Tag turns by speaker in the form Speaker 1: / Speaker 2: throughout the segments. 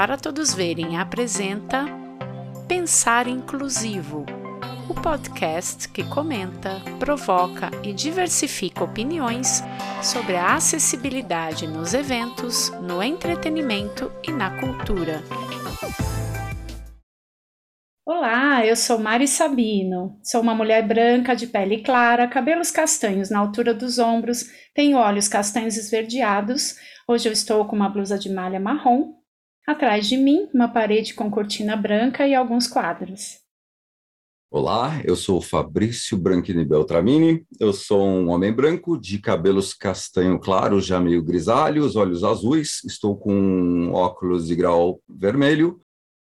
Speaker 1: Para Todos Verem apresenta Pensar Inclusivo, o podcast que comenta, provoca e diversifica opiniões sobre a acessibilidade nos eventos, no entretenimento e na cultura. Olá, eu sou Mari Sabino. Sou uma mulher branca de pele clara, cabelos castanhos na altura dos ombros, tenho olhos castanhos esverdeados. Hoje eu estou com uma blusa de malha marrom. Atrás de mim, uma parede com cortina branca e alguns quadros.
Speaker 2: Olá, eu sou Fabrício Branchini Beltramini. Eu sou um homem branco de cabelos castanho claro, já meio grisalhos, olhos azuis. Estou com óculos de grau vermelho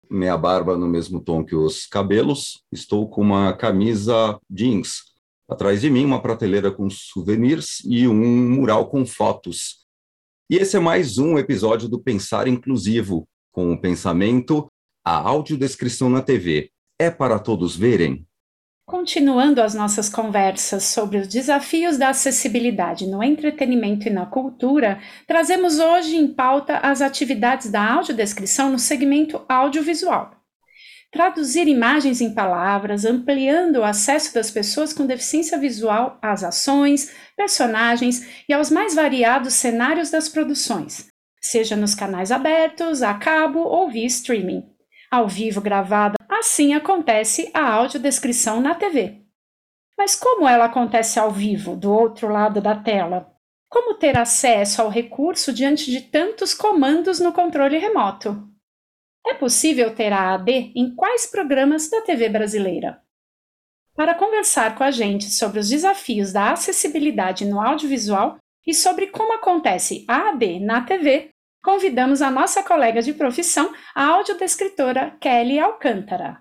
Speaker 2: minha barba no mesmo tom que os cabelos, estou com uma camisa jeans. Atrás de mim, uma prateleira com souvenirs e um mural com fotos. E esse é mais um episódio do Pensar Inclusivo, com o pensamento A audiodescrição na TV. É para todos verem?
Speaker 1: Continuando as nossas conversas sobre os desafios da acessibilidade no entretenimento e na cultura, trazemos hoje em pauta as atividades da audiodescrição no segmento audiovisual. Traduzir imagens em palavras, ampliando o acesso das pessoas com deficiência visual às ações, personagens e aos mais variados cenários das produções, seja nos canais abertos, a cabo ou via streaming, ao vivo gravada Assim acontece a audiodescrição na TV. Mas como ela acontece ao vivo, do outro lado da tela? Como ter acesso ao recurso diante de tantos comandos no controle remoto? É possível ter a AD em quais programas da TV brasileira? Para conversar com a gente sobre os desafios da acessibilidade no audiovisual e sobre como acontece a AD na TV, convidamos a nossa colega de profissão, a audiodescritora Kelly Alcântara.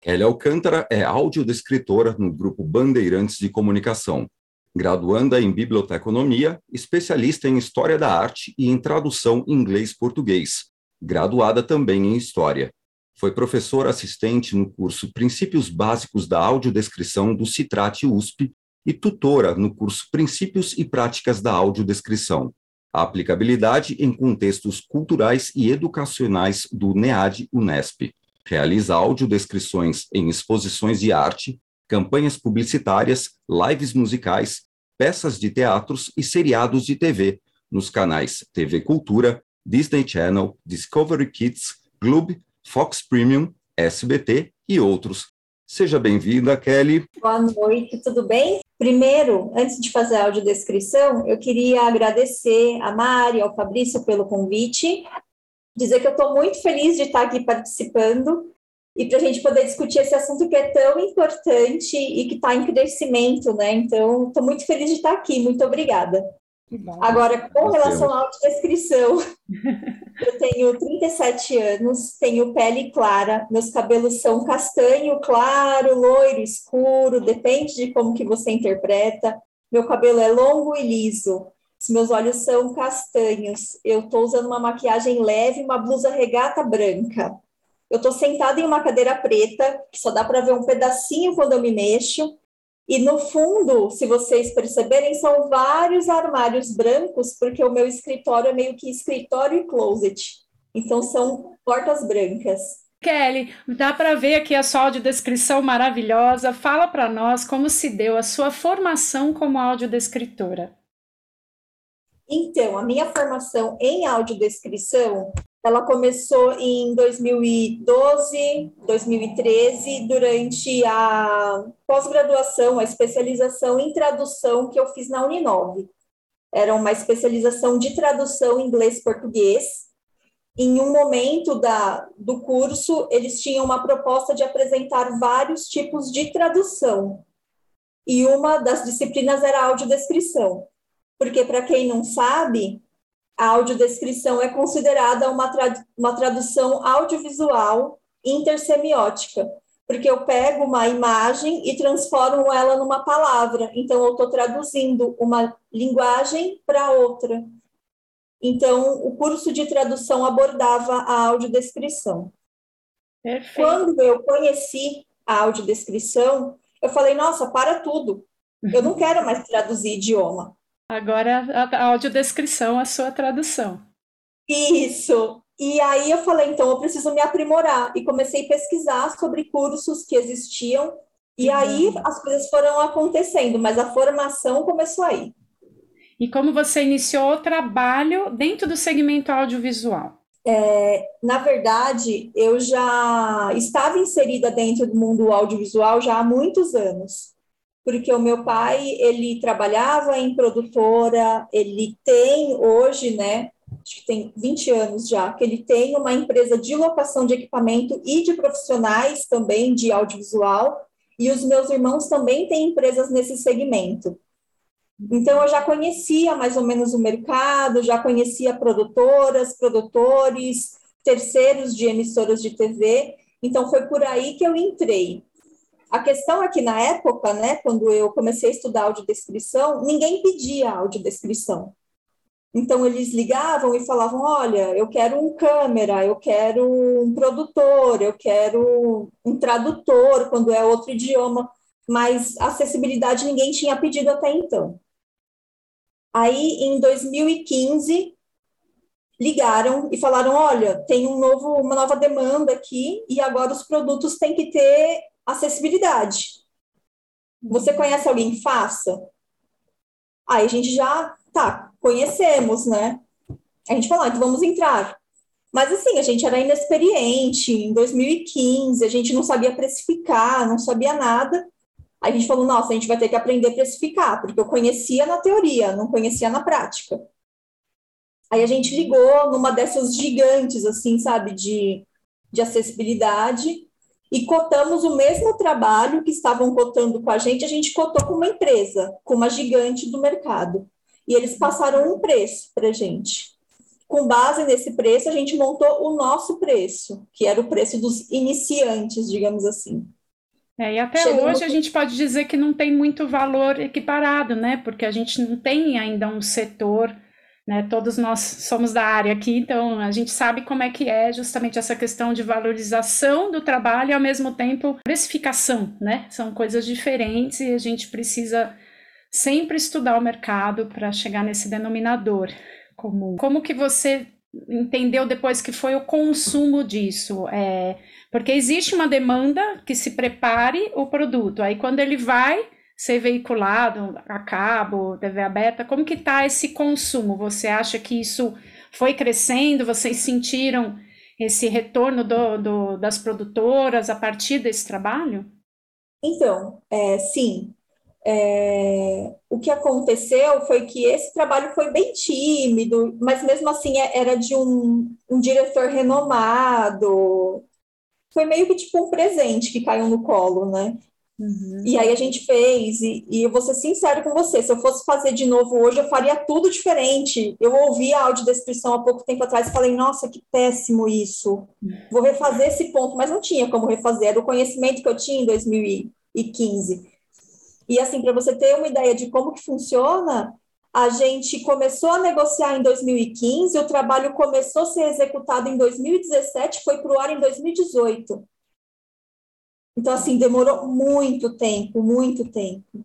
Speaker 2: Kelly Alcântara é audiodescritora no grupo Bandeirantes de Comunicação, graduanda em biblioteconomia, especialista em história da arte e em tradução inglês-português, graduada também em história. Foi professora assistente no curso Princípios Básicos da Audiodescrição do Citrate USP e tutora no curso Princípios e Práticas da Audiodescrição a aplicabilidade em contextos culturais e educacionais do NEAD Unesp. Realiza audiodescrições em exposições de arte, campanhas publicitárias, lives musicais, peças de teatros e seriados de TV nos canais TV Cultura, Disney Channel, Discovery Kids, Globe, Fox Premium, SBT e outros. Seja bem-vinda, Kelly.
Speaker 3: Boa noite, tudo bem? Primeiro, antes de fazer a audiodescrição, eu queria agradecer a Mari, ao Fabrício pelo convite, dizer que eu estou muito feliz de estar aqui participando e para a gente poder discutir esse assunto que é tão importante e que está em crescimento, né? Então, estou muito feliz de estar aqui. Muito obrigada. Agora, com relação à autodescrição, eu tenho 37 anos, tenho pele clara, meus cabelos são castanho claro, loiro, escuro, depende de como que você interpreta. Meu cabelo é longo e liso, os meus olhos são castanhos. Eu estou usando uma maquiagem leve, uma blusa regata branca. Eu estou sentada em uma cadeira preta, que só dá para ver um pedacinho quando eu me mexo. E no fundo, se vocês perceberem, são vários armários brancos, porque o meu escritório é meio que escritório e closet. Então são portas brancas.
Speaker 1: Kelly, dá para ver aqui a sua audiodescrição maravilhosa. Fala para nós como se deu a sua formação como audiodescritora.
Speaker 3: Então, a minha formação em audiodescrição ela começou em 2012, 2013, durante a pós-graduação, a especialização em tradução que eu fiz na Uninove. Era uma especialização de tradução inglês-português. Em um momento da, do curso, eles tinham uma proposta de apresentar vários tipos de tradução. E uma das disciplinas era audiodescrição. Porque, para quem não sabe, a audiodescrição é considerada uma, trad uma tradução audiovisual intersemiótica, porque eu pego uma imagem e transformo ela numa palavra. Então, eu estou traduzindo uma linguagem para outra. Então, o curso de tradução abordava a audiodescrição. Perfeito. Quando eu conheci a audiodescrição, eu falei, nossa, para tudo. Eu não quero mais traduzir idioma.
Speaker 1: Agora a audiodescrição, a sua tradução.
Speaker 3: Isso. E aí eu falei, então eu preciso me aprimorar. E comecei a pesquisar sobre cursos que existiam. E uhum. aí as coisas foram acontecendo, mas a formação começou aí.
Speaker 1: E como você iniciou o trabalho dentro do segmento audiovisual?
Speaker 3: É, na verdade, eu já estava inserida dentro do mundo audiovisual já há muitos anos, porque o meu pai ele trabalhava em produtora, ele tem hoje, né, acho que tem 20 anos já, que ele tem uma empresa de locação de equipamento e de profissionais também de audiovisual, e os meus irmãos também têm empresas nesse segmento. Então, eu já conhecia mais ou menos o mercado, já conhecia produtoras, produtores, terceiros de emissoras de TV. Então, foi por aí que eu entrei. A questão é que, na época, né, quando eu comecei a estudar audiodescrição, ninguém pedia audiodescrição. Então, eles ligavam e falavam: Olha, eu quero um câmera, eu quero um produtor, eu quero um tradutor, quando é outro idioma. Mas acessibilidade ninguém tinha pedido até então. Aí, em 2015, ligaram e falaram: olha, tem um novo, uma nova demanda aqui e agora os produtos têm que ter acessibilidade. Você conhece alguém que faça? Aí a gente já, tá, conhecemos, né? A gente falou, ah, então vamos entrar. Mas assim, a gente era inexperiente, em 2015, a gente não sabia precificar, não sabia nada. Aí a gente falou, nossa, a gente vai ter que aprender a precificar, porque eu conhecia na teoria, não conhecia na prática. Aí a gente ligou numa dessas gigantes, assim, sabe, de, de acessibilidade, e cotamos o mesmo trabalho que estavam cotando com a gente, a gente cotou com uma empresa, com uma gigante do mercado. E eles passaram um preço para a gente. Com base nesse preço, a gente montou o nosso preço, que era o preço dos iniciantes, digamos assim.
Speaker 1: É, e até Chegou hoje a gente pode dizer que não tem muito valor equiparado, né? Porque a gente não tem ainda um setor, né? Todos nós somos da área aqui, então a gente sabe como é que é justamente essa questão de valorização do trabalho e ao mesmo tempo precificação, né? São coisas diferentes e a gente precisa sempre estudar o mercado para chegar nesse denominador comum. Como que você entendeu depois que foi o consumo disso? É, porque existe uma demanda que se prepare o produto. Aí quando ele vai ser veiculado a cabo, TV aberta, como que está esse consumo? Você acha que isso foi crescendo? Vocês sentiram esse retorno do, do, das produtoras a partir desse trabalho?
Speaker 3: Então, é, sim. É, o que aconteceu foi que esse trabalho foi bem tímido, mas mesmo assim é, era de um, um diretor renomado, foi meio que tipo um presente que caiu no colo, né? Uhum. E aí a gente fez, e, e, eu vou ser sincero com você, se eu fosse fazer de novo hoje, eu faria tudo diferente. Eu ouvi a audiodescrição há pouco tempo atrás e falei, nossa, que péssimo isso. Vou refazer esse ponto, mas não tinha como refazer, era o conhecimento que eu tinha em 2015. E assim, para você ter uma ideia de como que funciona, a gente começou a negociar em 2015, o trabalho começou a ser executado em 2017, foi para o ar em 2018. Então, assim, demorou muito tempo, muito tempo.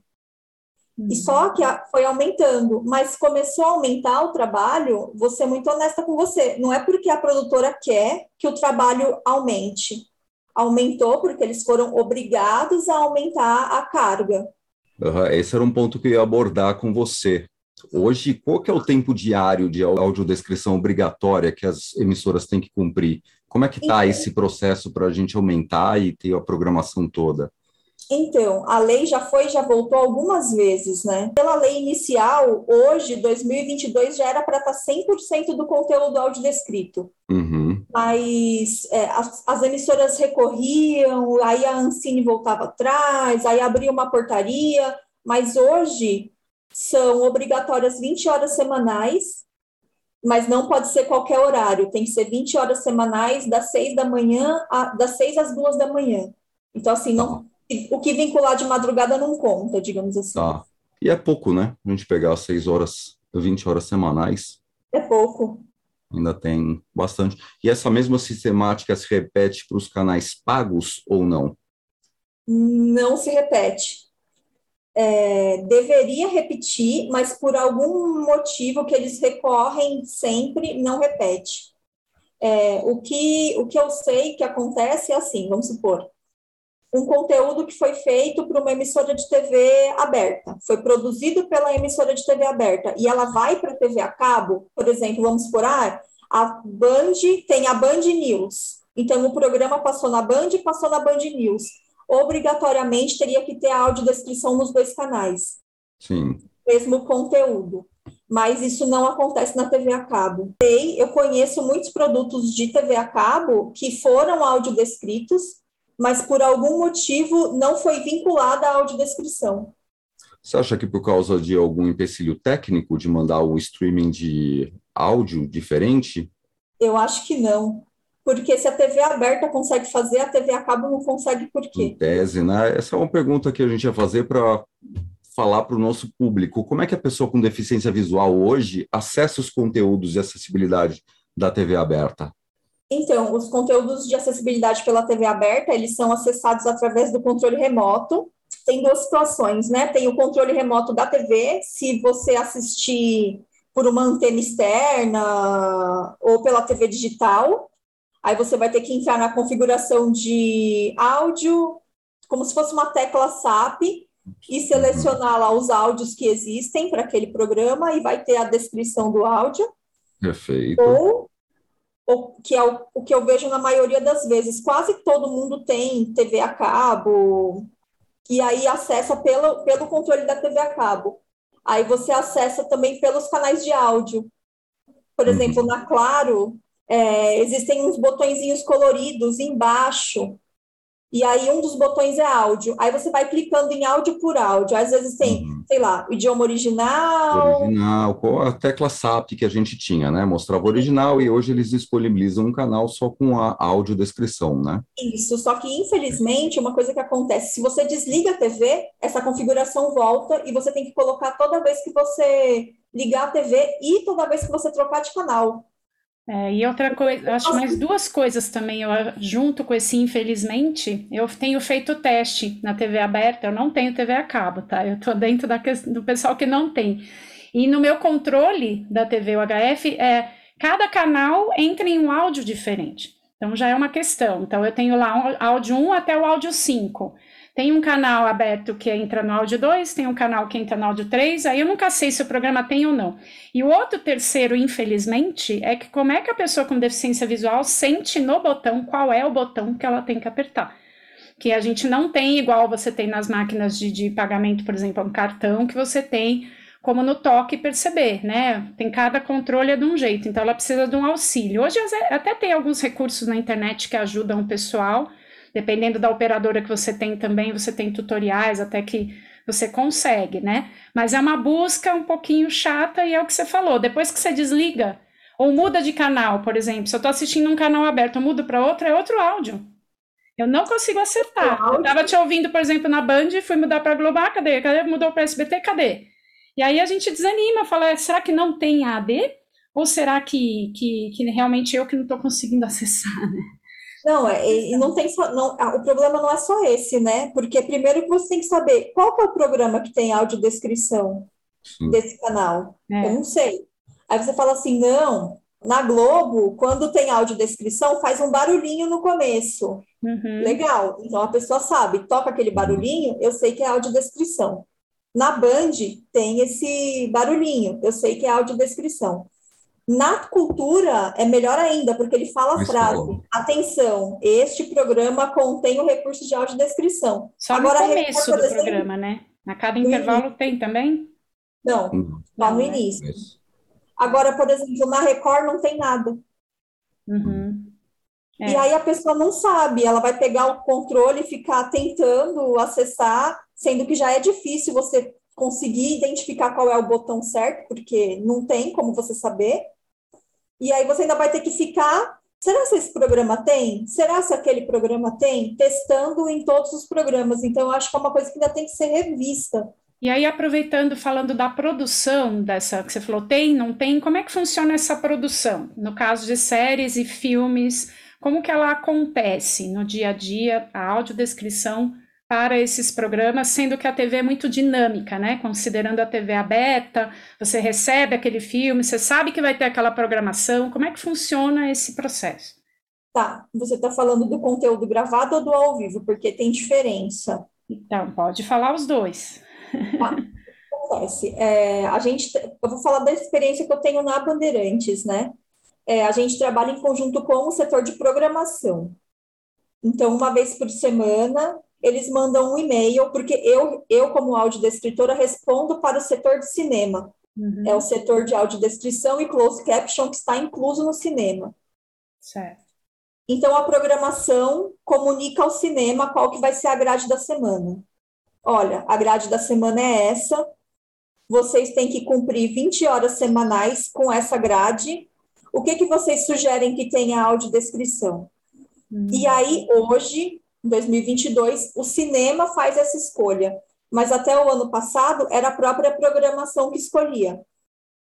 Speaker 3: E só que foi aumentando, mas começou a aumentar o trabalho, vou ser muito honesta com você, não é porque a produtora quer que o trabalho aumente. Aumentou porque eles foram obrigados a aumentar a carga.
Speaker 2: Uhum, esse era um ponto que eu ia abordar com você. Hoje, qual que é o tempo diário de audiodescrição obrigatória que as emissoras têm que cumprir? Como é que está então, esse processo para a gente aumentar e ter a programação toda?
Speaker 3: Então, a lei já foi, já voltou algumas vezes, né? Pela lei inicial, hoje, 2022, já era para estar 100% do conteúdo audiodescrito. Uhum. Mas é, as, as, emissoras recorriam, aí a Ancine voltava atrás, aí abria uma portaria, mas hoje são obrigatórias 20 horas semanais, mas não pode ser qualquer horário, tem que ser 20 horas semanais, das 6 da manhã, a, das 6 às 2 da manhã. Então, assim, não, tá. o que vincular de madrugada não conta, digamos assim.
Speaker 2: Tá. E é pouco, né? A gente pegar 6 horas, 20 horas semanais.
Speaker 3: É pouco.
Speaker 2: Ainda tem bastante. E essa mesma sistemática se repete para os canais pagos ou não?
Speaker 3: Não se repete é, deveria repetir, mas por algum motivo que eles recorrem sempre, não repete. É, o, que, o que eu sei que acontece é assim, vamos supor, um conteúdo que foi feito para uma emissora de TV aberta, foi produzido pela emissora de TV aberta, e ela vai para a TV a cabo, por exemplo, vamos supor, ah, a Band tem a Band News, então o programa passou na Band e passou na Band News. Obrigatoriamente teria que ter a audiodescrição nos dois canais.
Speaker 2: Sim.
Speaker 3: Mesmo conteúdo mas isso não acontece na TV a cabo. Eu conheço muitos produtos de TV a cabo que foram audiodescritos, mas por algum motivo não foi vinculada à audiodescrição.
Speaker 2: Você acha que por causa de algum empecilho técnico de mandar um streaming de áudio diferente?
Speaker 3: Eu acho que não. Porque se a TV aberta consegue fazer, a TV a cabo não consegue por quê?
Speaker 2: Em tese, né? Essa é uma pergunta que a gente ia fazer para falar para o nosso público. Como é que a pessoa com deficiência visual hoje acessa os conteúdos de acessibilidade da TV aberta?
Speaker 3: Então, os conteúdos de acessibilidade pela TV aberta, eles são acessados através do controle remoto. Tem duas situações, né? Tem o controle remoto da TV, se você assistir por uma antena externa ou pela TV digital, aí você vai ter que entrar na configuração de áudio, como se fosse uma tecla SAP, e selecionar lá os áudios que existem para aquele programa e vai ter a descrição do áudio.
Speaker 2: Perfeito.
Speaker 3: Ou, ou que é o, o que eu vejo na maioria das vezes, quase todo mundo tem TV a cabo e aí acessa pelo, pelo controle da TV a cabo. Aí você acessa também pelos canais de áudio. Por uhum. exemplo, na Claro, é, existem uns botõezinhos coloridos embaixo e aí um dos botões é áudio. Aí você vai clicando em áudio por áudio. Às vezes tem, uhum. sei lá, o idioma original.
Speaker 2: Original, a tecla SAP que a gente tinha, né? Mostrava o original e hoje eles disponibilizam um canal só com a audiodescrição, né?
Speaker 3: Isso, só que infelizmente uma coisa que acontece, se você desliga a TV, essa configuração volta e você tem que colocar toda vez que você ligar a TV e toda vez que você trocar de canal.
Speaker 1: É, e outra coisa, acho mais duas coisas também, eu, junto com esse infelizmente, eu tenho feito teste na TV aberta, eu não tenho TV a cabo, tá? Eu tô dentro da, do pessoal que não tem. E no meu controle da TV UHF, é, cada canal entra em um áudio diferente. Então já é uma questão. Então eu tenho lá áudio 1 até o áudio 5. Tem um canal aberto que entra no áudio 2, tem um canal que entra no áudio 3, aí eu nunca sei se o programa tem ou não. E o outro terceiro, infelizmente, é que como é que a pessoa com deficiência visual sente no botão qual é o botão que ela tem que apertar. Que a gente não tem igual você tem nas máquinas de, de pagamento, por exemplo, um cartão que você tem como no toque perceber, né? Tem cada controle é de um jeito, então ela precisa de um auxílio. Hoje até tem alguns recursos na internet que ajudam o pessoal, Dependendo da operadora que você tem também, você tem tutoriais até que você consegue, né? Mas é uma busca um pouquinho chata e é o que você falou. Depois que você desliga ou muda de canal, por exemplo, se eu estou assistindo um canal aberto, eu mudo para outro, é outro áudio. Eu não consigo acertar. Eu estava te ouvindo, por exemplo, na Band, fui mudar para Global, ah, cadê? Cadê? Mudou para SBT, cadê? E aí a gente desanima, fala, é, será que não tem AD? Ou será que, que, que realmente eu que não estou conseguindo acessar, né?
Speaker 3: Não, é, e não tem só, não, o problema não é só esse, né? Porque primeiro você tem que saber qual que é o programa que tem audiodescrição Sim. desse canal. É. Eu não sei. Aí você fala assim, não, na Globo, quando tem audiodescrição, faz um barulhinho no começo. Uhum. Legal. Então a pessoa sabe, toca aquele barulhinho, eu sei que é audiodescrição. Na Band tem esse barulhinho, eu sei que é audiodescrição. Na cultura é melhor ainda, porque ele fala a frase: atenção, este programa contém o recurso de audiodescrição.
Speaker 1: Só Agora, no começo do programa, né? A cada intervalo tem também?
Speaker 3: Não, uhum. lá no início. Agora, por exemplo, na Record não tem nada.
Speaker 1: Uhum.
Speaker 3: É. E aí a pessoa não sabe, ela vai pegar o controle e ficar tentando acessar, sendo que já é difícil você conseguir identificar qual é o botão certo, porque não tem como você saber. E aí você ainda vai ter que ficar. Será se esse programa tem? Será se aquele programa tem? Testando em todos os programas. Então, eu acho que é uma coisa que ainda tem que ser revista.
Speaker 1: E aí, aproveitando, falando da produção dessa que você falou, tem, não tem, como é que funciona essa produção? No caso de séries e filmes, como que ela acontece no dia a dia, a audiodescrição para esses programas, sendo que a TV é muito dinâmica, né? Considerando a TV aberta, você recebe aquele filme, você sabe que vai ter aquela programação. Como é que funciona esse processo?
Speaker 3: Tá, você está falando do conteúdo gravado ou do ao vivo? Porque tem diferença.
Speaker 1: Então, pode falar os dois.
Speaker 3: Tá. Acontece. É, a gente, eu vou falar da experiência que eu tenho na Bandeirantes, né? É, a gente trabalha em conjunto com o setor de programação. Então, uma vez por semana, eles mandam um e-mail, porque eu, eu como audiodescritora, respondo para o setor de cinema. Uhum. É o setor de audiodescrição e closed caption que está incluso no cinema.
Speaker 1: Certo.
Speaker 3: Então, a programação comunica ao cinema qual que vai ser a grade da semana. Olha, a grade da semana é essa, vocês têm que cumprir 20 horas semanais com essa grade. O que, que vocês sugerem que tenha audiodescrição? Uhum. E aí, hoje, em 2022, o cinema faz essa escolha. Mas até o ano passado, era a própria programação que escolhia.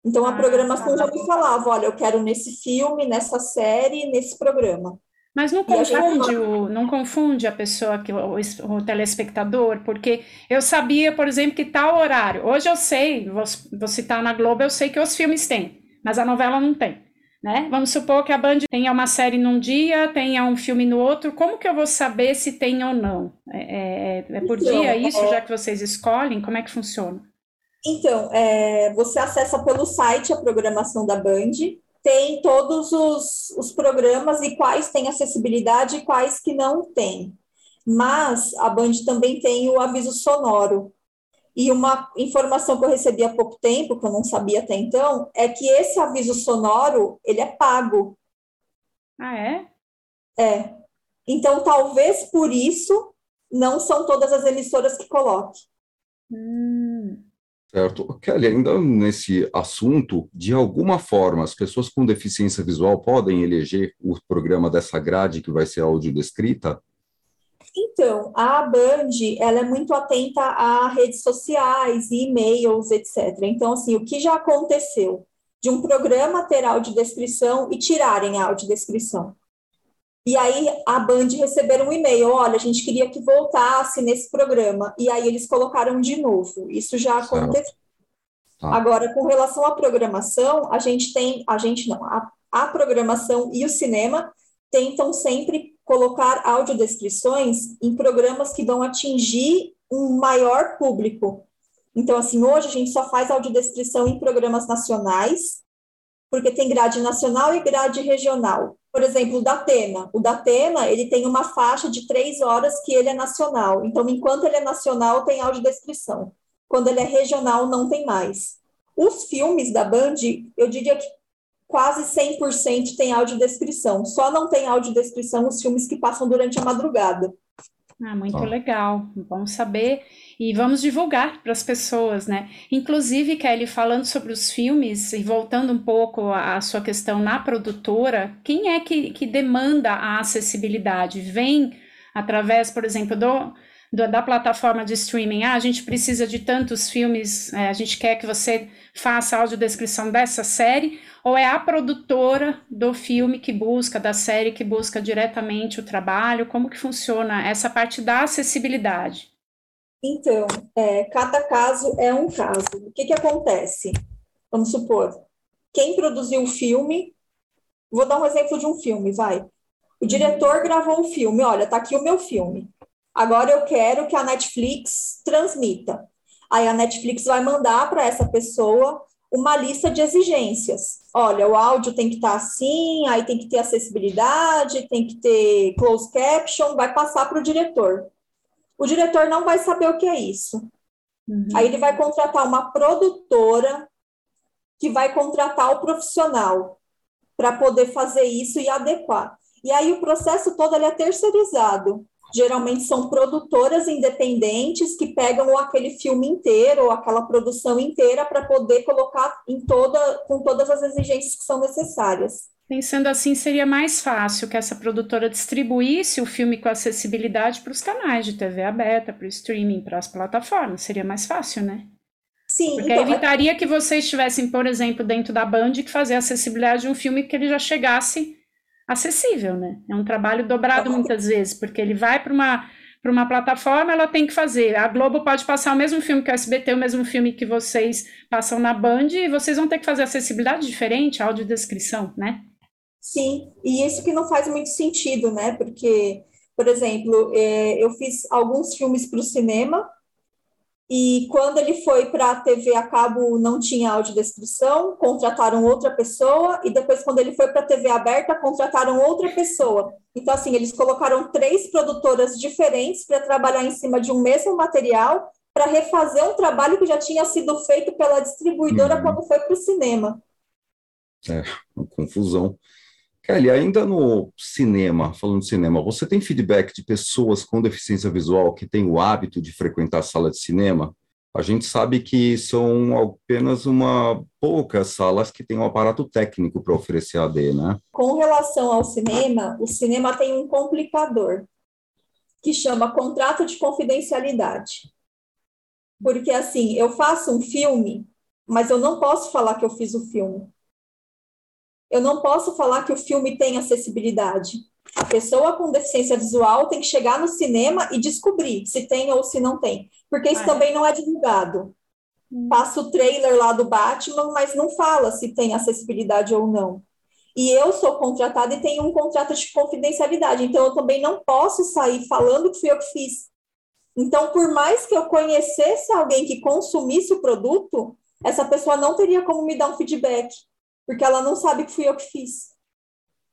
Speaker 3: Então, a ah, programação tá. já me falava: olha, eu quero nesse filme, nessa série, nesse programa.
Speaker 1: Mas não confunde, o, não confunde a pessoa, que, o, o, telespectador, porque eu sabia, por exemplo, que tal horário. Hoje eu sei, vou, vou citar na Globo, eu sei que os filmes têm, mas a novela não tem. Né? Vamos supor que a Band tenha uma série num dia, tenha um filme no outro, como que eu vou saber se tem ou não? É, é, é por então, dia isso, é... já que vocês escolhem? Como é que funciona?
Speaker 3: Então, é, você acessa pelo site a programação da Band, tem todos os, os programas e quais têm acessibilidade e quais que não têm. Mas a Band também tem o aviso sonoro. E uma informação que eu recebi há pouco tempo, que eu não sabia até então, é que esse aviso sonoro, ele é pago.
Speaker 1: Ah, é?
Speaker 3: É. Então, talvez por isso, não são todas as emissoras que coloquem.
Speaker 1: Hum.
Speaker 2: Certo. Kelly, ainda nesse assunto, de alguma forma, as pessoas com deficiência visual podem eleger o programa dessa grade que vai ser audiodescrita?
Speaker 3: Então, a Band, ela é muito atenta a redes sociais, e-mails, etc. Então, assim, o que já aconteceu de um programa ter audiodescrição e tirarem a audiodescrição? E aí a Band receberam um e-mail, olha, a gente queria que voltasse nesse programa. E aí eles colocaram de novo. Isso já aconteceu. Tá. Agora, com relação à programação, a gente tem, a gente não, a, a programação e o cinema tentam sempre colocar audiodescrições em programas que vão atingir um maior público. Então, assim, hoje a gente só faz audiodescrição em programas nacionais, porque tem grade nacional e grade regional por exemplo, o Datena. O Datena, ele tem uma faixa de três horas que ele é nacional. Então, enquanto ele é nacional, tem audiodescrição. Quando ele é regional, não tem mais. Os filmes da Band, eu diria que quase 100% tem audiodescrição. Só não tem audiodescrição os filmes que passam durante a madrugada.
Speaker 1: Ah, muito ah. legal. Bom saber e vamos divulgar para as pessoas, né? Inclusive, Kelly, falando sobre os filmes e voltando um pouco à sua questão na produtora, quem é que, que demanda a acessibilidade? Vem através, por exemplo, do, da plataforma de streaming, ah, a gente precisa de tantos filmes, é, a gente quer que você faça a audiodescrição dessa série, ou é a produtora do filme que busca, da série que busca diretamente o trabalho? Como que funciona essa parte da acessibilidade?
Speaker 3: Então, é, cada caso é um caso. O que, que acontece? Vamos supor, quem produziu o filme, vou dar um exemplo de um filme, vai. O diretor gravou um filme, olha, tá aqui o meu filme. Agora eu quero que a Netflix transmita. Aí a Netflix vai mandar para essa pessoa uma lista de exigências. Olha, o áudio tem que estar tá assim, aí tem que ter acessibilidade, tem que ter closed caption, vai passar para o diretor o diretor não vai saber o que é isso. Uhum. Aí ele vai contratar uma produtora que vai contratar o profissional para poder fazer isso e adequar. E aí o processo todo ele é terceirizado. Geralmente são produtoras independentes que pegam aquele filme inteiro ou aquela produção inteira para poder colocar em toda com todas as exigências que são necessárias.
Speaker 1: Pensando assim, seria mais fácil que essa produtora distribuísse o filme com acessibilidade para os canais de TV aberta, para o streaming, para as plataformas. Seria mais fácil, né?
Speaker 3: Sim.
Speaker 1: Porque então, evitaria que vocês estivessem, por exemplo, dentro da Band, que fazer a acessibilidade de um filme que ele já chegasse acessível, né? É um trabalho dobrado muitas vezes, porque ele vai para uma para uma plataforma, ela tem que fazer. A Globo pode passar o mesmo filme que o SBT, o mesmo filme que vocês passam na Band, e vocês vão ter que fazer acessibilidade diferente, audiodescrição, né?
Speaker 3: Sim, e isso que não faz muito sentido, né? Porque, por exemplo, é, eu fiz alguns filmes para o cinema, e quando ele foi para a TV a cabo, não tinha audiodescrição, contrataram outra pessoa, e depois, quando ele foi para a TV aberta, contrataram outra pessoa. Então, assim, eles colocaram três produtoras diferentes para trabalhar em cima de um mesmo material, para refazer um trabalho que já tinha sido feito pela distribuidora uhum. quando foi para o cinema.
Speaker 2: É, uma confusão. Kelly, ainda no cinema, falando de cinema, você tem feedback de pessoas com deficiência visual que têm o hábito de frequentar a sala de cinema? A gente sabe que são apenas uma poucas salas que têm um aparato técnico para oferecer AD, né?
Speaker 3: Com relação ao cinema, o cinema tem um complicador que chama contrato de confidencialidade. Porque assim, eu faço um filme, mas eu não posso falar que eu fiz o filme eu não posso falar que o filme tem acessibilidade. A pessoa com deficiência visual tem que chegar no cinema e descobrir se tem ou se não tem, porque isso ah, também não é divulgado. Hum. Passa o trailer lá do Batman, mas não fala se tem acessibilidade ou não. E eu sou contratada e tenho um contrato de confidencialidade, então eu também não posso sair falando que fui eu que fiz. Então, por mais que eu conhecesse alguém que consumisse o produto, essa pessoa não teria como me dar um feedback porque ela não sabe que fui eu que fiz.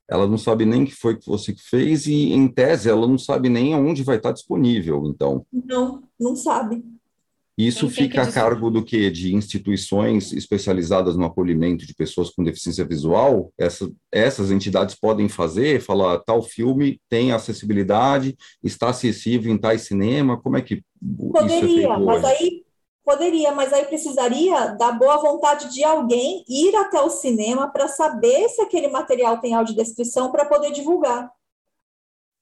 Speaker 2: Ela não sabe nem que foi que você que fez e, em tese, ela não sabe nem aonde vai estar disponível, então.
Speaker 3: Não, não sabe.
Speaker 2: Isso fica a cargo do que? De instituições especializadas no acolhimento de pessoas com deficiência visual? Essa, essas entidades podem fazer, falar, tal filme tem acessibilidade, está acessível em tais cinema, como é que
Speaker 3: Poderia, isso é feito mas aí Poderia, mas aí precisaria da boa vontade de alguém ir até o cinema para saber se aquele material tem audiodescrição para poder divulgar.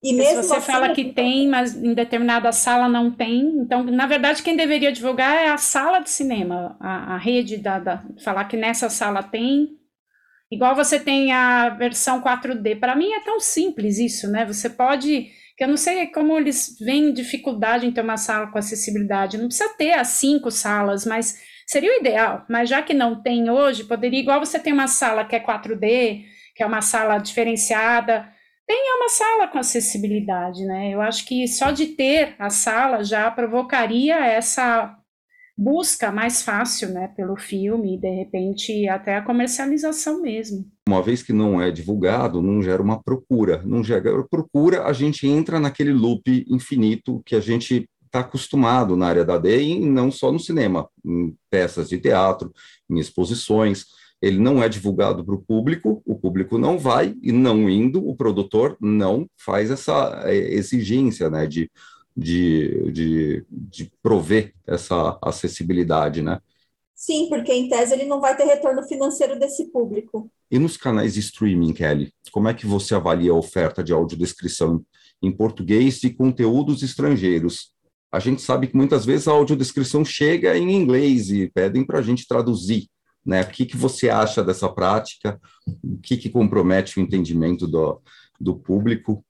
Speaker 1: E mesmo se você assim, fala que tem, mas em determinada sala não tem, então, na verdade, quem deveria divulgar é a sala de cinema, a, a rede da, da, falar que nessa sala tem. Igual você tem a versão 4D. Para mim é tão simples isso, né? Você pode que eu não sei como eles veem dificuldade em ter uma sala com acessibilidade. Não precisa ter as cinco salas, mas seria o ideal. Mas já que não tem hoje, poderia, igual você tem uma sala que é 4D, que é uma sala diferenciada, tenha uma sala com acessibilidade, né? Eu acho que só de ter a sala já provocaria essa busca mais fácil, né, pelo filme e de repente até a comercialização mesmo.
Speaker 2: Uma vez que não é divulgado, não gera uma procura, não gera procura, a gente entra naquele loop infinito que a gente está acostumado na área da D e não só no cinema, em peças de teatro, em exposições. Ele não é divulgado para o público, o público não vai e não indo, o produtor não faz essa é, exigência, né, de de, de, de prover essa acessibilidade, né?
Speaker 3: Sim, porque em tese ele não vai ter retorno financeiro desse público.
Speaker 2: E nos canais de streaming, Kelly, como é que você avalia a oferta de audiodescrição em português de conteúdos estrangeiros? A gente sabe que muitas vezes a audiodescrição chega em inglês e pedem para a gente traduzir. Né? O que, que você acha dessa prática? O que, que compromete o entendimento do, do público?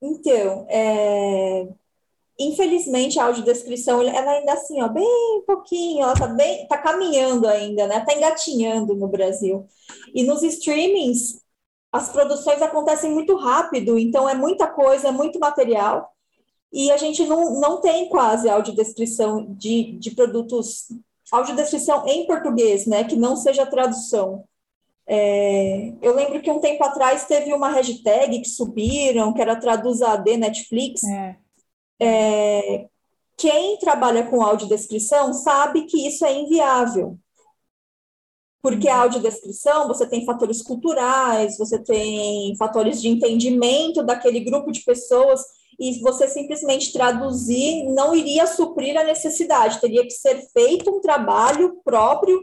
Speaker 3: Então, é, Infelizmente, a audiodescrição, ela ainda assim, ó, bem pouquinho, ela tá bem, tá caminhando ainda, né? Tá engatinhando no Brasil. E nos streamings, as produções acontecem muito rápido, então é muita coisa, é muito material. E a gente não, não tem quase audiodescrição de, de produtos, audiodescrição em português, né? Que não seja tradução. É, eu lembro que um tempo atrás teve uma hashtag que subiram, que era Traduz AD Netflix. É é, quem trabalha com audiodescrição sabe que isso é inviável. Porque a audiodescrição, você tem fatores culturais, você tem fatores de entendimento daquele grupo de pessoas, e você simplesmente traduzir não iria suprir a necessidade, teria que ser feito um trabalho próprio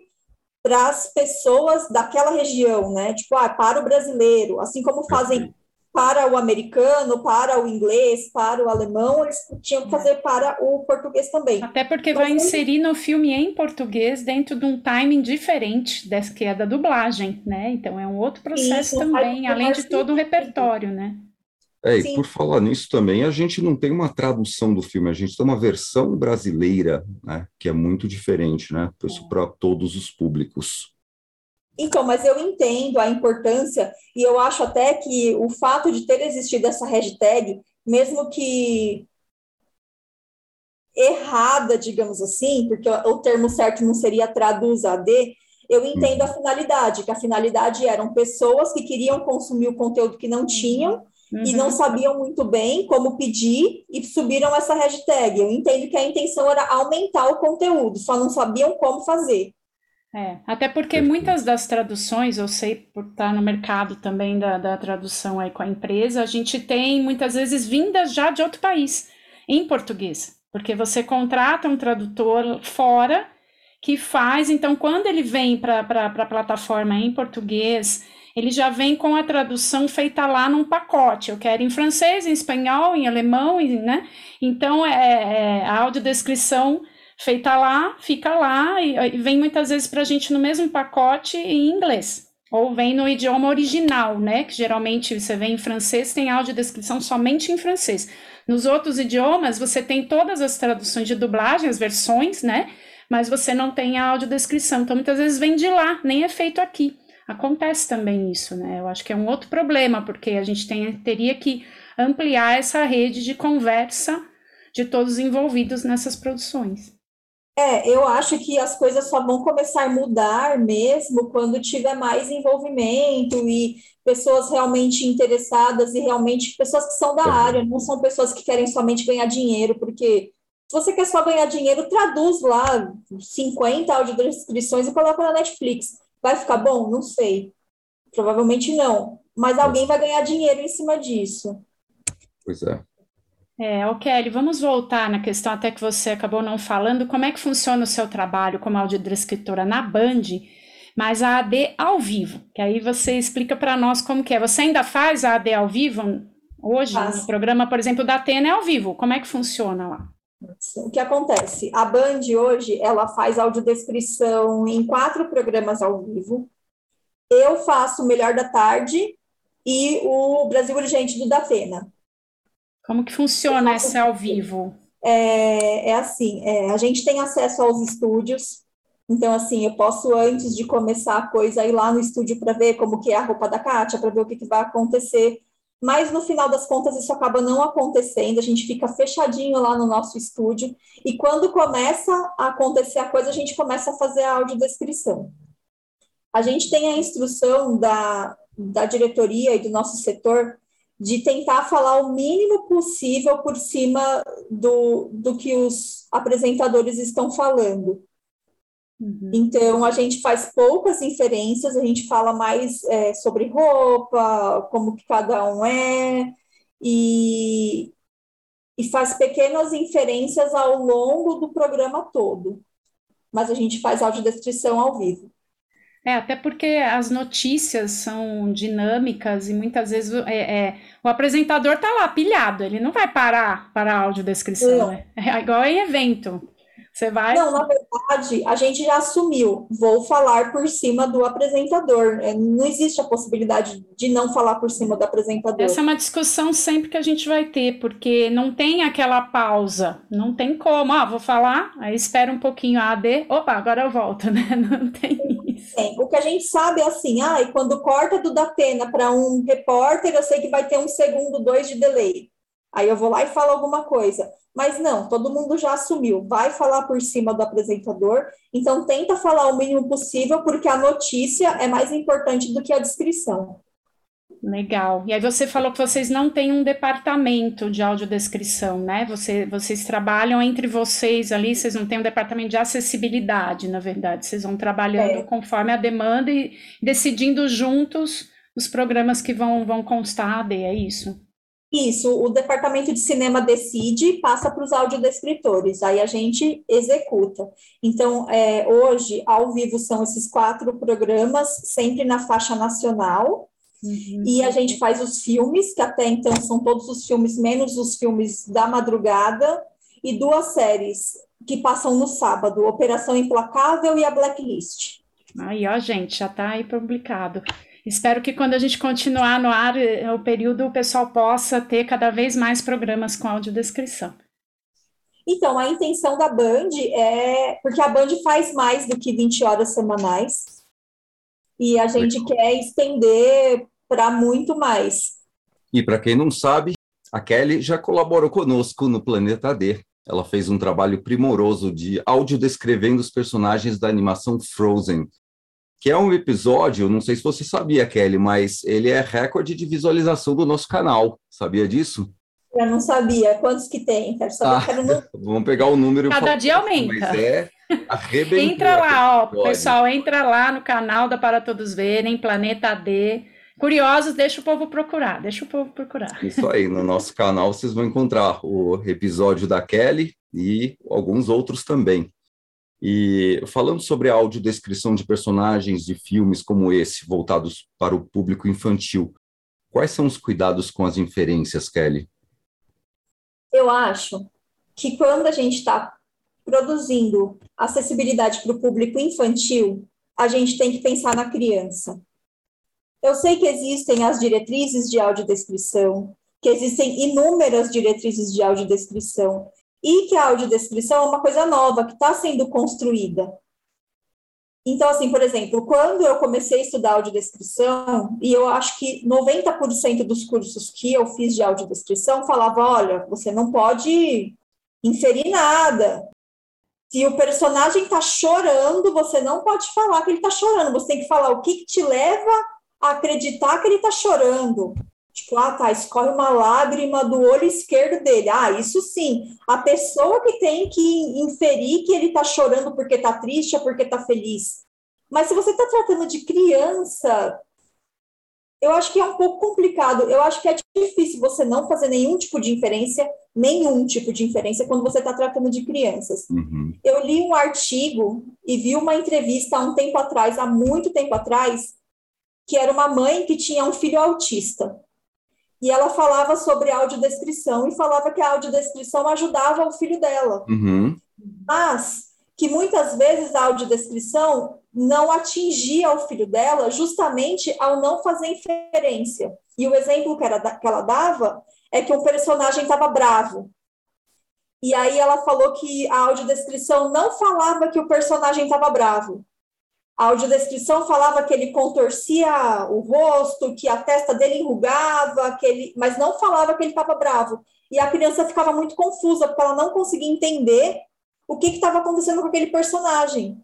Speaker 3: para as pessoas daquela região, né? Tipo, ah, para o brasileiro, assim como fazem para o americano, para o inglês, para o alemão, eles tinham que fazer para o português também.
Speaker 1: Até porque então, vai inserir no filme em português dentro de um timing diferente dessa que é da dublagem, né? Então é um outro processo também, além de todo o repertório, né?
Speaker 2: É, e por falar nisso também, a gente não tem uma tradução do filme, a gente tem uma versão brasileira, né, que é muito diferente, né, isso para todos os públicos.
Speaker 3: Então, mas eu entendo a importância e eu acho até que o fato de ter existido essa hashtag, mesmo que errada, digamos assim, porque o termo certo não seria traduz AD, eu entendo a finalidade, que a finalidade eram pessoas que queriam consumir o conteúdo que não tinham uhum. e não sabiam muito bem como pedir e subiram essa hashtag. Eu entendo que a intenção era aumentar o conteúdo, só não sabiam como fazer.
Speaker 1: É, até porque muitas das traduções, eu sei por estar no mercado também da, da tradução aí com a empresa, a gente tem muitas vezes vindas já de outro país, em português. Porque você contrata um tradutor fora que faz, então, quando ele vem para a plataforma em português, ele já vem com a tradução feita lá num pacote. Eu quero em francês, em espanhol, em alemão, né? Então, é, é a audiodescrição feita lá, fica lá e, e vem muitas vezes para a gente no mesmo pacote em inglês. Ou vem no idioma original, né? Que geralmente você vê em francês, tem audiodescrição somente em francês. Nos outros idiomas, você tem todas as traduções de dublagem, as versões, né? Mas você não tem a audiodescrição. Então, muitas vezes vem de lá, nem é feito aqui. Acontece também isso, né? Eu acho que é um outro problema, porque a gente tem, teria que ampliar essa rede de conversa de todos os envolvidos nessas produções.
Speaker 3: É, eu acho que as coisas só vão começar a mudar mesmo quando tiver mais envolvimento e pessoas realmente interessadas e realmente pessoas que são da área, não são pessoas que querem somente ganhar dinheiro, porque se você quer só ganhar dinheiro, traduz lá 50 audiodescrições e coloca na Netflix. Vai ficar bom? Não sei. Provavelmente não. Mas alguém vai ganhar dinheiro em cima disso.
Speaker 2: Pois é.
Speaker 1: É, o Kelly, vamos voltar na questão até que você acabou não falando, como é que funciona o seu trabalho como audiodescritora na Band, mas a AD ao vivo, que aí você explica para nós como que é. Você ainda faz a AD ao vivo hoje? Faço. O programa, por exemplo, da Atena é ao vivo, como é que funciona lá?
Speaker 3: O que acontece? A Band hoje, ela faz audiodescrição em quatro programas ao vivo. Eu faço o Melhor da Tarde e o Brasil Urgente do Datena.
Speaker 1: Como que funciona esse ao vivo?
Speaker 3: É, é assim, é, a gente tem acesso aos estúdios, então assim, eu posso antes de começar a coisa ir lá no estúdio para ver como que é a roupa da Kátia, para ver o que, que vai acontecer, mas no final das contas isso acaba não acontecendo, a gente fica fechadinho lá no nosso estúdio, e quando começa a acontecer a coisa, a gente começa a fazer a audiodescrição. A gente tem a instrução da, da diretoria e do nosso setor de tentar falar o mínimo possível por cima do, do que os apresentadores estão falando. Uhum. Então, a gente faz poucas inferências, a gente fala mais é, sobre roupa, como que cada um é, e, e faz pequenas inferências ao longo do programa todo. Mas a gente faz audiodescrição ao vivo.
Speaker 1: É, até porque as notícias são dinâmicas e muitas vezes é, é o apresentador tá lá pilhado, ele não vai parar para a audiodescrição, né? É igual em evento. Você vai.
Speaker 3: Não, na verdade, a gente já assumiu. Vou falar por cima do apresentador. É, não existe a possibilidade de não falar por cima do apresentador.
Speaker 1: Essa é uma discussão sempre que a gente vai ter, porque não tem aquela pausa. Não tem como. Ah, vou falar, aí espera um pouquinho a AD. Opa, agora eu volto, né? Não tem isso.
Speaker 3: O que a gente sabe é assim, ah, e quando corta do Datena para um repórter, eu sei que vai ter um segundo, dois de delay. Aí eu vou lá e falo alguma coisa. Mas não, todo mundo já assumiu, vai falar por cima do apresentador, então tenta falar o mínimo possível, porque a notícia é mais importante do que a descrição.
Speaker 1: Legal. E aí você falou que vocês não têm um departamento de audiodescrição, né? Você, vocês trabalham entre vocês ali, vocês não têm um departamento de acessibilidade, na verdade. Vocês vão trabalhando é. conforme a demanda e decidindo juntos os programas que vão, vão constar é isso?
Speaker 3: Isso, o departamento de cinema decide, passa para os audiodescritores, aí a gente executa. Então, é, hoje, ao vivo, são esses quatro programas, sempre na faixa nacional, uhum. e a gente faz os filmes, que até então são todos os filmes, menos os filmes da madrugada, e duas séries que passam no sábado, Operação Implacável e a Blacklist.
Speaker 1: Aí, ó, gente, já está aí publicado. Espero que quando a gente continuar no ar, eh, o período, o pessoal possa ter cada vez mais programas com audiodescrição.
Speaker 3: Então, a intenção da Band é. Porque a Band faz mais do que 20 horas semanais. E a gente Legal. quer estender para muito mais.
Speaker 2: E para quem não sabe, a Kelly já colaborou conosco no Planeta D. Ela fez um trabalho primoroso de audiodescrevendo os personagens da animação Frozen, que é um episódio, não sei se você sabia, Kelly, mas ele é recorde de visualização do nosso canal. Sabia disso?
Speaker 3: Eu não sabia. Quantos que tem? Quero saber. Ah, quero...
Speaker 2: Vamos pegar o número.
Speaker 1: Cada dia aumenta. Mas é Entra lá, ó, pessoal, entra lá no canal da Para Todos Verem, Planeta D. Curiosos, deixa o povo procurar, deixa o povo procurar.
Speaker 2: Isso aí, no nosso canal vocês vão encontrar o episódio da Kelly e alguns outros também. E falando sobre a audiodescrição de personagens de filmes como esse, voltados para o público infantil, quais são os cuidados com as inferências, Kelly?
Speaker 3: Eu acho que quando a gente está produzindo acessibilidade para o público infantil, a gente tem que pensar na criança. Eu sei que existem as diretrizes de audiodescrição, que existem inúmeras diretrizes de audiodescrição, e que a audiodescrição é uma coisa nova, que está sendo construída. Então, assim, por exemplo, quando eu comecei a estudar audiodescrição, e eu acho que 90% dos cursos que eu fiz de audiodescrição falava, olha, você não pode inferir nada. Se o personagem está chorando, você não pode falar que ele está chorando, você tem que falar o que, que te leva acreditar que ele está chorando. Tipo, ah, tá, escorre uma lágrima do olho esquerdo dele. Ah, isso sim. A pessoa que tem que inferir que ele está chorando porque está triste ou porque está feliz. Mas se você está tratando de criança, eu acho que é um pouco complicado. Eu acho que é difícil você não fazer nenhum tipo de inferência, nenhum tipo de inferência quando você está tratando de crianças. Uhum. Eu li um artigo e vi uma entrevista há um tempo atrás, há muito tempo atrás, que era uma mãe que tinha um filho autista. E ela falava sobre audiodescrição e falava que a audiodescrição ajudava o filho dela. Uhum. Mas que muitas vezes a audiodescrição não atingia o filho dela justamente ao não fazer inferência. E o exemplo que, era, que ela dava é que um personagem estava bravo. E aí ela falou que a audiodescrição não falava que o personagem estava bravo, a audiodescrição falava que ele contorcia o rosto, que a testa dele enrugava, que ele, mas não falava que ele estava bravo. E a criança ficava muito confusa, porque ela não conseguia entender o que estava acontecendo com aquele personagem.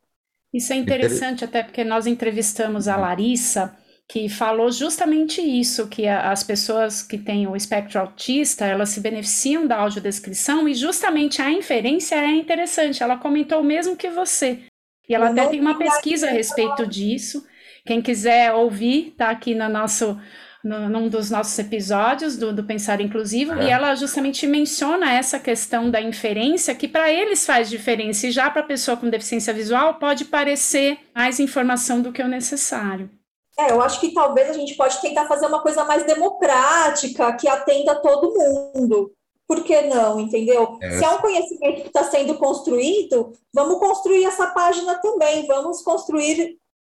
Speaker 1: Isso é interessante, até porque nós entrevistamos a Larissa, que falou justamente isso, que as pessoas que têm o espectro autista, elas se beneficiam da audiodescrição e justamente a inferência é interessante. Ela comentou o mesmo que você, e ela até tem uma pesquisa a respeito disso. Quem quiser ouvir, está aqui no nosso, no, num dos nossos episódios do, do Pensar Inclusivo, é. e ela justamente menciona essa questão da inferência, que para eles faz diferença, e já para a pessoa com deficiência visual pode parecer mais informação do que o necessário.
Speaker 3: É, eu acho que talvez a gente pode tentar fazer uma coisa mais democrática, que atenda todo mundo por que não, entendeu? É. Se é um conhecimento que está sendo construído, vamos construir essa página também, vamos construir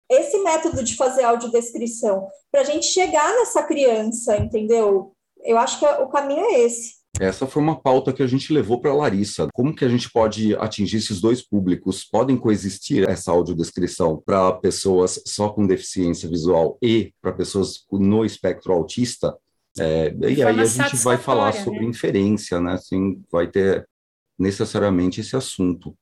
Speaker 3: esse método de fazer audiodescrição, para a gente chegar nessa criança, entendeu? Eu acho que o caminho é esse.
Speaker 2: Essa foi uma pauta que a gente levou para a Larissa. Como que a gente pode atingir esses dois públicos? Podem coexistir essa audiodescrição para pessoas só com deficiência visual e para pessoas no espectro autista? É, e aí a gente vai falar né? sobre inferência, né? Assim, vai ter necessariamente esse assunto.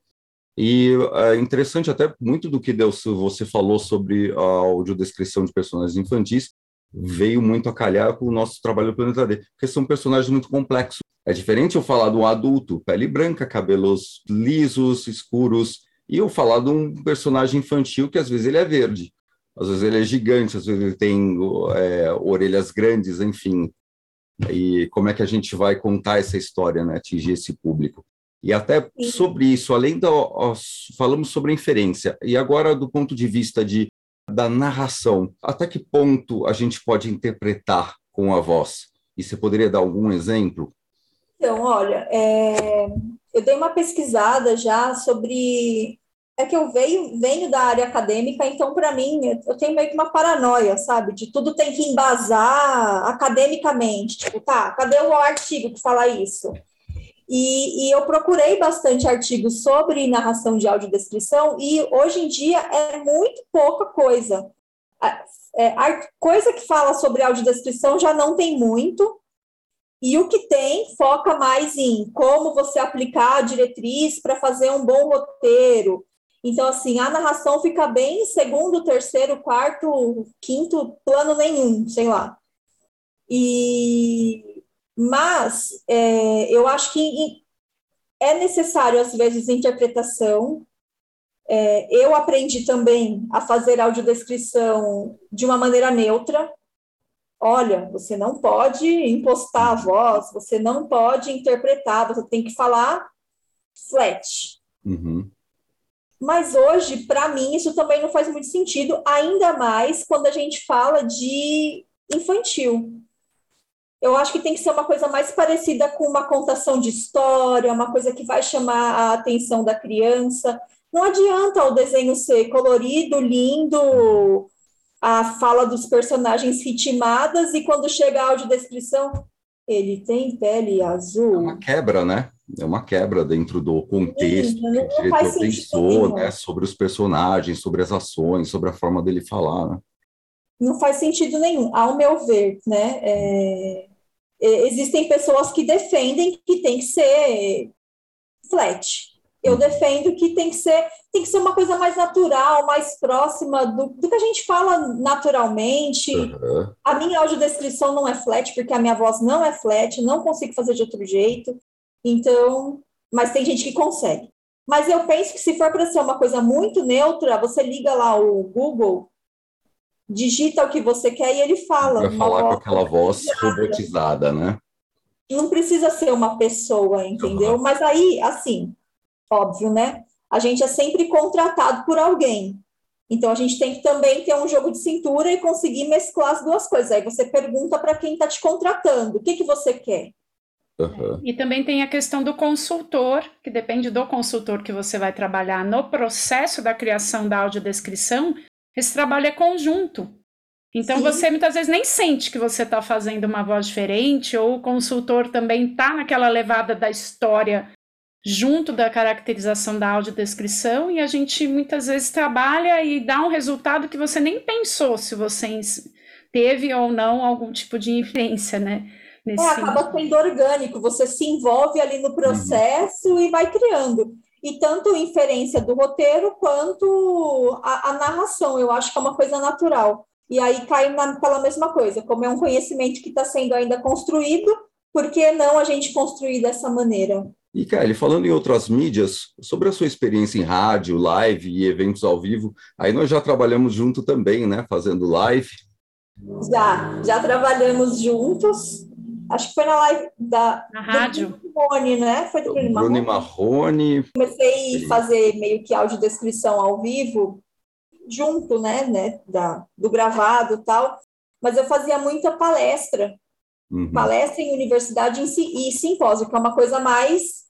Speaker 2: E é interessante até muito do que Deus, você falou sobre a audiodescrição de personagens infantis veio muito a calhar com o nosso trabalho no Planeta D, porque são personagens muito complexos. É diferente eu falar de um adulto, pele branca, cabelos lisos, escuros, e eu falar de um personagem infantil que às vezes ele é verde às vezes ele é gigante, às vezes ele tem é, orelhas grandes, enfim. E como é que a gente vai contar essa história, né? atingir esse público? E até sobre isso, além da. Falamos sobre a inferência, e agora do ponto de vista de, da narração, até que ponto a gente pode interpretar com a voz? E você poderia dar algum exemplo?
Speaker 3: Então, olha, é, eu dei uma pesquisada já sobre é que eu venho, venho da área acadêmica, então, para mim, eu tenho meio que uma paranoia, sabe? De tudo tem que embasar academicamente. Tipo, tá, cadê o artigo que fala isso? E, e, eu procurei bastante artigos sobre narração de audiodescrição e hoje em dia é muito pouca coisa. É, a coisa que fala sobre audiodescrição já não tem muito, e o que tem foca mais em como você aplicar a diretriz para fazer um bom roteiro. Então, assim, a narração fica bem em segundo, terceiro, quarto, quinto plano nenhum, sei lá. E mas é, eu acho que é necessário, às vezes, interpretação. É, eu aprendi também a fazer audiodescrição de uma maneira neutra. Olha, você não pode impostar a voz, você não pode interpretar, você tem que falar flat.
Speaker 2: Uhum.
Speaker 3: Mas hoje, para mim, isso também não faz muito sentido, ainda mais quando a gente fala de infantil eu acho que tem que ser uma coisa mais parecida com uma contação de história, uma coisa que vai chamar a atenção da criança. Não adianta o desenho ser colorido, lindo, a fala dos personagens ritmadas e quando chega a audiodescrição, ele tem pele azul. É
Speaker 2: uma quebra, né? É uma quebra dentro do contexto Sim, que o diretor pensou, né? Sobre os personagens, sobre as ações, sobre a forma dele falar, né?
Speaker 3: não faz sentido nenhum, ao meu ver, né? É, é, existem pessoas que defendem que tem que ser flat. Eu uhum. defendo que tem que ser tem que ser uma coisa mais natural, mais próxima do, do que a gente fala naturalmente. Uhum. A minha audiodescrição não é flat, porque a minha voz não é flat, não consigo fazer de outro jeito. Então, mas tem gente que consegue. Mas eu penso que se for para ser uma coisa muito neutra, você liga lá o Google digita o que você quer e ele fala.
Speaker 2: Vai falar com aquela voz robotizada, né?
Speaker 3: Não precisa ser uma pessoa, entendeu? Uhum. Mas aí, assim, óbvio, né? A gente é sempre contratado por alguém. Então a gente tem que também ter um jogo de cintura e conseguir mesclar as duas coisas. Aí você pergunta para quem está te contratando, o que, que você quer?
Speaker 1: Uhum. E também tem a questão do consultor, que depende do consultor que você vai trabalhar no processo da criação da audiodescrição, esse trabalho é conjunto. Então Sim. você muitas vezes nem sente que você está fazendo uma voz diferente, ou o consultor também está naquela levada da história junto da caracterização da audiodescrição, e a gente muitas vezes trabalha e dá um resultado que você nem pensou se você teve ou não algum tipo de influência, né?
Speaker 3: Nesse é, acaba sendo orgânico, você se envolve ali no processo uhum. e vai criando e tanto inferência do roteiro quanto a, a, narração, eu acho que é uma coisa natural. E aí cai naquela mesma coisa, como é um conhecimento que está sendo ainda construído, por que não a gente construir dessa maneira?
Speaker 2: E, Kelly, falando em outras mídias, sobre a sua experiência em rádio, live e eventos ao vivo, aí nós já trabalhamos junto também, né, fazendo live.
Speaker 3: Já, já trabalhamos juntos acho que foi na live da
Speaker 1: na rádio.
Speaker 3: Marrone, né? Foi do
Speaker 2: Bruno, Bruno Marrone.
Speaker 3: Comecei a fazer meio que audiodescrição ao vivo, junto, né, né, da, do gravado e tal, mas eu fazia muita palestra, uhum. palestra em universidade e simpósio, que é uma coisa mais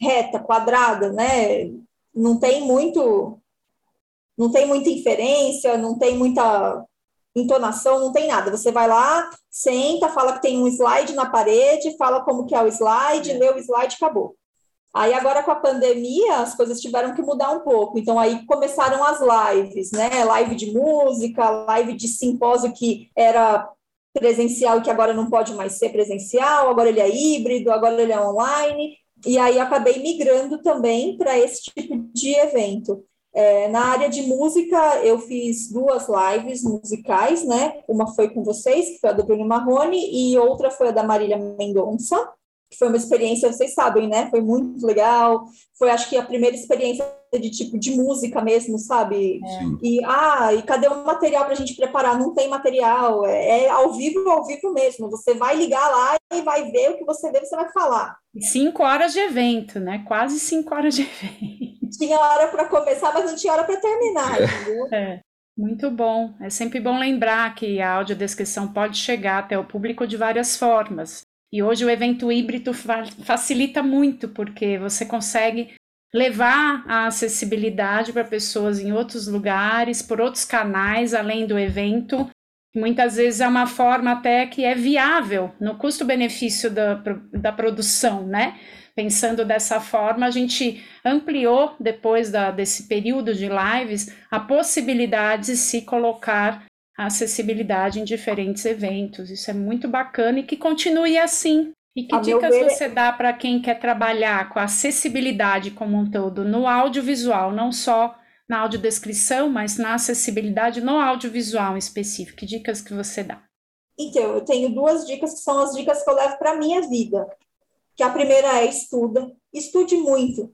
Speaker 3: reta, quadrada, né? Não tem muito, não tem muita inferência, não tem muita entonação, não tem nada. Você vai lá, senta, fala que tem um slide na parede, fala como que é o slide, lê o slide, acabou. Aí agora com a pandemia as coisas tiveram que mudar um pouco. Então aí começaram as lives, né? Live de música, live de simpósio que era presencial e que agora não pode mais ser presencial, agora ele é híbrido, agora ele é online. E aí acabei migrando também para esse tipo de evento. É, na área de música, eu fiz duas lives musicais, né? Uma foi com vocês, que foi a do Bruno Marrone, e outra foi a da Marília Mendonça, que foi uma experiência, vocês sabem, né? Foi muito legal. Foi, acho que, a primeira experiência de tipo de música mesmo, sabe? É. E, ah, e cadê o material para a gente preparar? Não tem material, é, é, ao vivo, ao vivo mesmo. Você vai ligar lá e vai ver o que você vê, você vai falar.
Speaker 1: Cinco horas de evento, né? Quase cinco horas de evento
Speaker 3: tinha hora para começar, mas não tinha hora para terminar, é.
Speaker 1: É. Muito bom. É sempre bom lembrar que a audiodescrição pode chegar até o público de várias formas. E hoje o evento híbrido fa facilita muito, porque você consegue levar a acessibilidade para pessoas em outros lugares, por outros canais, além do evento. Muitas vezes é uma forma até que é viável no custo-benefício da, da produção, né? Pensando dessa forma, a gente ampliou, depois da, desse período de lives, a possibilidade de se colocar a acessibilidade em diferentes eventos. Isso é muito bacana e que continue assim, e que a dicas ver... você dá para quem quer trabalhar com a acessibilidade como um todo no audiovisual, não só na audiodescrição, mas na acessibilidade no audiovisual em específico? Que dicas que você dá?
Speaker 3: Então, eu tenho duas dicas que são as dicas que eu levo para a minha vida. Que a primeira é estuda, estude muito.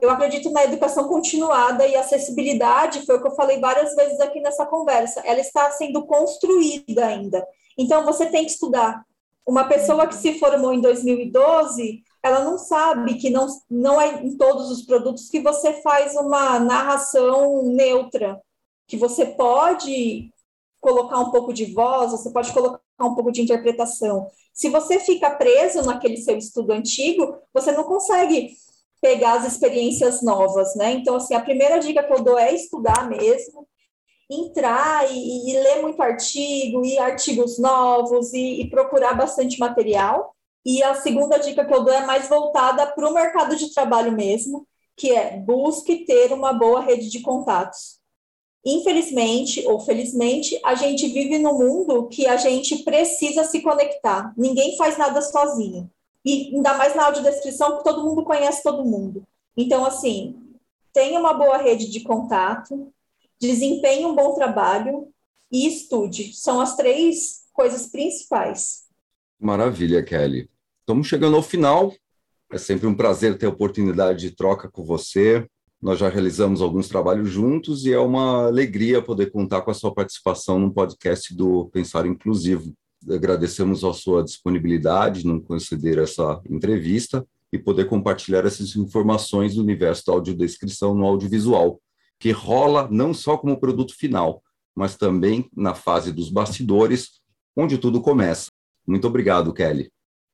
Speaker 3: Eu acredito na educação continuada e acessibilidade, foi o que eu falei várias vezes aqui nessa conversa. Ela está sendo construída ainda. Então, você tem que estudar. Uma pessoa que se formou em 2012, ela não sabe que não, não é em todos os produtos que você faz uma narração neutra, que você pode colocar um pouco de voz, você pode colocar um pouco de interpretação. Se você fica preso naquele seu estudo antigo, você não consegue pegar as experiências novas, né? Então, assim, a primeira dica que eu dou é estudar mesmo, entrar e, e ler muito artigo, e artigos novos, e, e procurar bastante material. E a segunda dica que eu dou é mais voltada para o mercado de trabalho mesmo, que é busque ter uma boa rede de contatos. Infelizmente ou felizmente, a gente vive num mundo que a gente precisa se conectar. Ninguém faz nada sozinho. E ainda mais na audiodescrição, porque todo mundo conhece todo mundo. Então, assim, tenha uma boa rede de contato, desempenhe um bom trabalho e estude. São as três coisas principais.
Speaker 2: Maravilha, Kelly. Estamos chegando ao final. É sempre um prazer ter a oportunidade de troca com você. Nós já realizamos alguns trabalhos juntos e é uma alegria poder contar com a sua participação no podcast do Pensar Inclusivo. Agradecemos a sua disponibilidade em conceder essa entrevista e poder compartilhar essas informações do universo da audiodescrição no audiovisual que rola não só como produto final, mas também na fase dos bastidores, onde tudo começa. Muito obrigado, Kelly.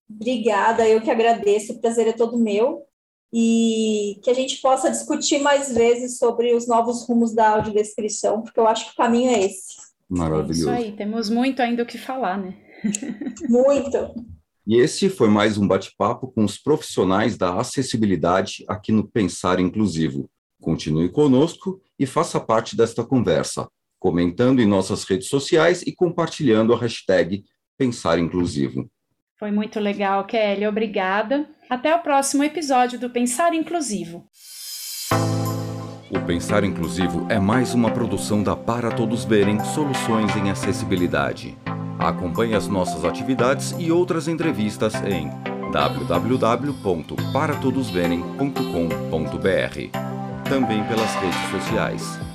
Speaker 3: Obrigada, eu que agradeço, o prazer é todo meu. E que a gente possa discutir mais vezes sobre os novos rumos da audiodescrição, porque eu acho que o caminho é esse.
Speaker 2: Maravilhoso.
Speaker 1: É isso aí, temos muito ainda o que falar, né?
Speaker 3: muito.
Speaker 2: E esse foi mais um bate-papo com os profissionais da acessibilidade aqui no Pensar Inclusivo. Continue conosco e faça parte desta conversa, comentando em nossas redes sociais e compartilhando a hashtag Pensar Inclusivo.
Speaker 1: Foi muito legal, Kelly. Obrigada. Até o próximo episódio do Pensar Inclusivo.
Speaker 2: O Pensar Inclusivo é mais uma produção da Para Todos Verem Soluções em Acessibilidade. Acompanhe as nossas atividades e outras entrevistas em www.paratodosverem.com.br também pelas redes sociais.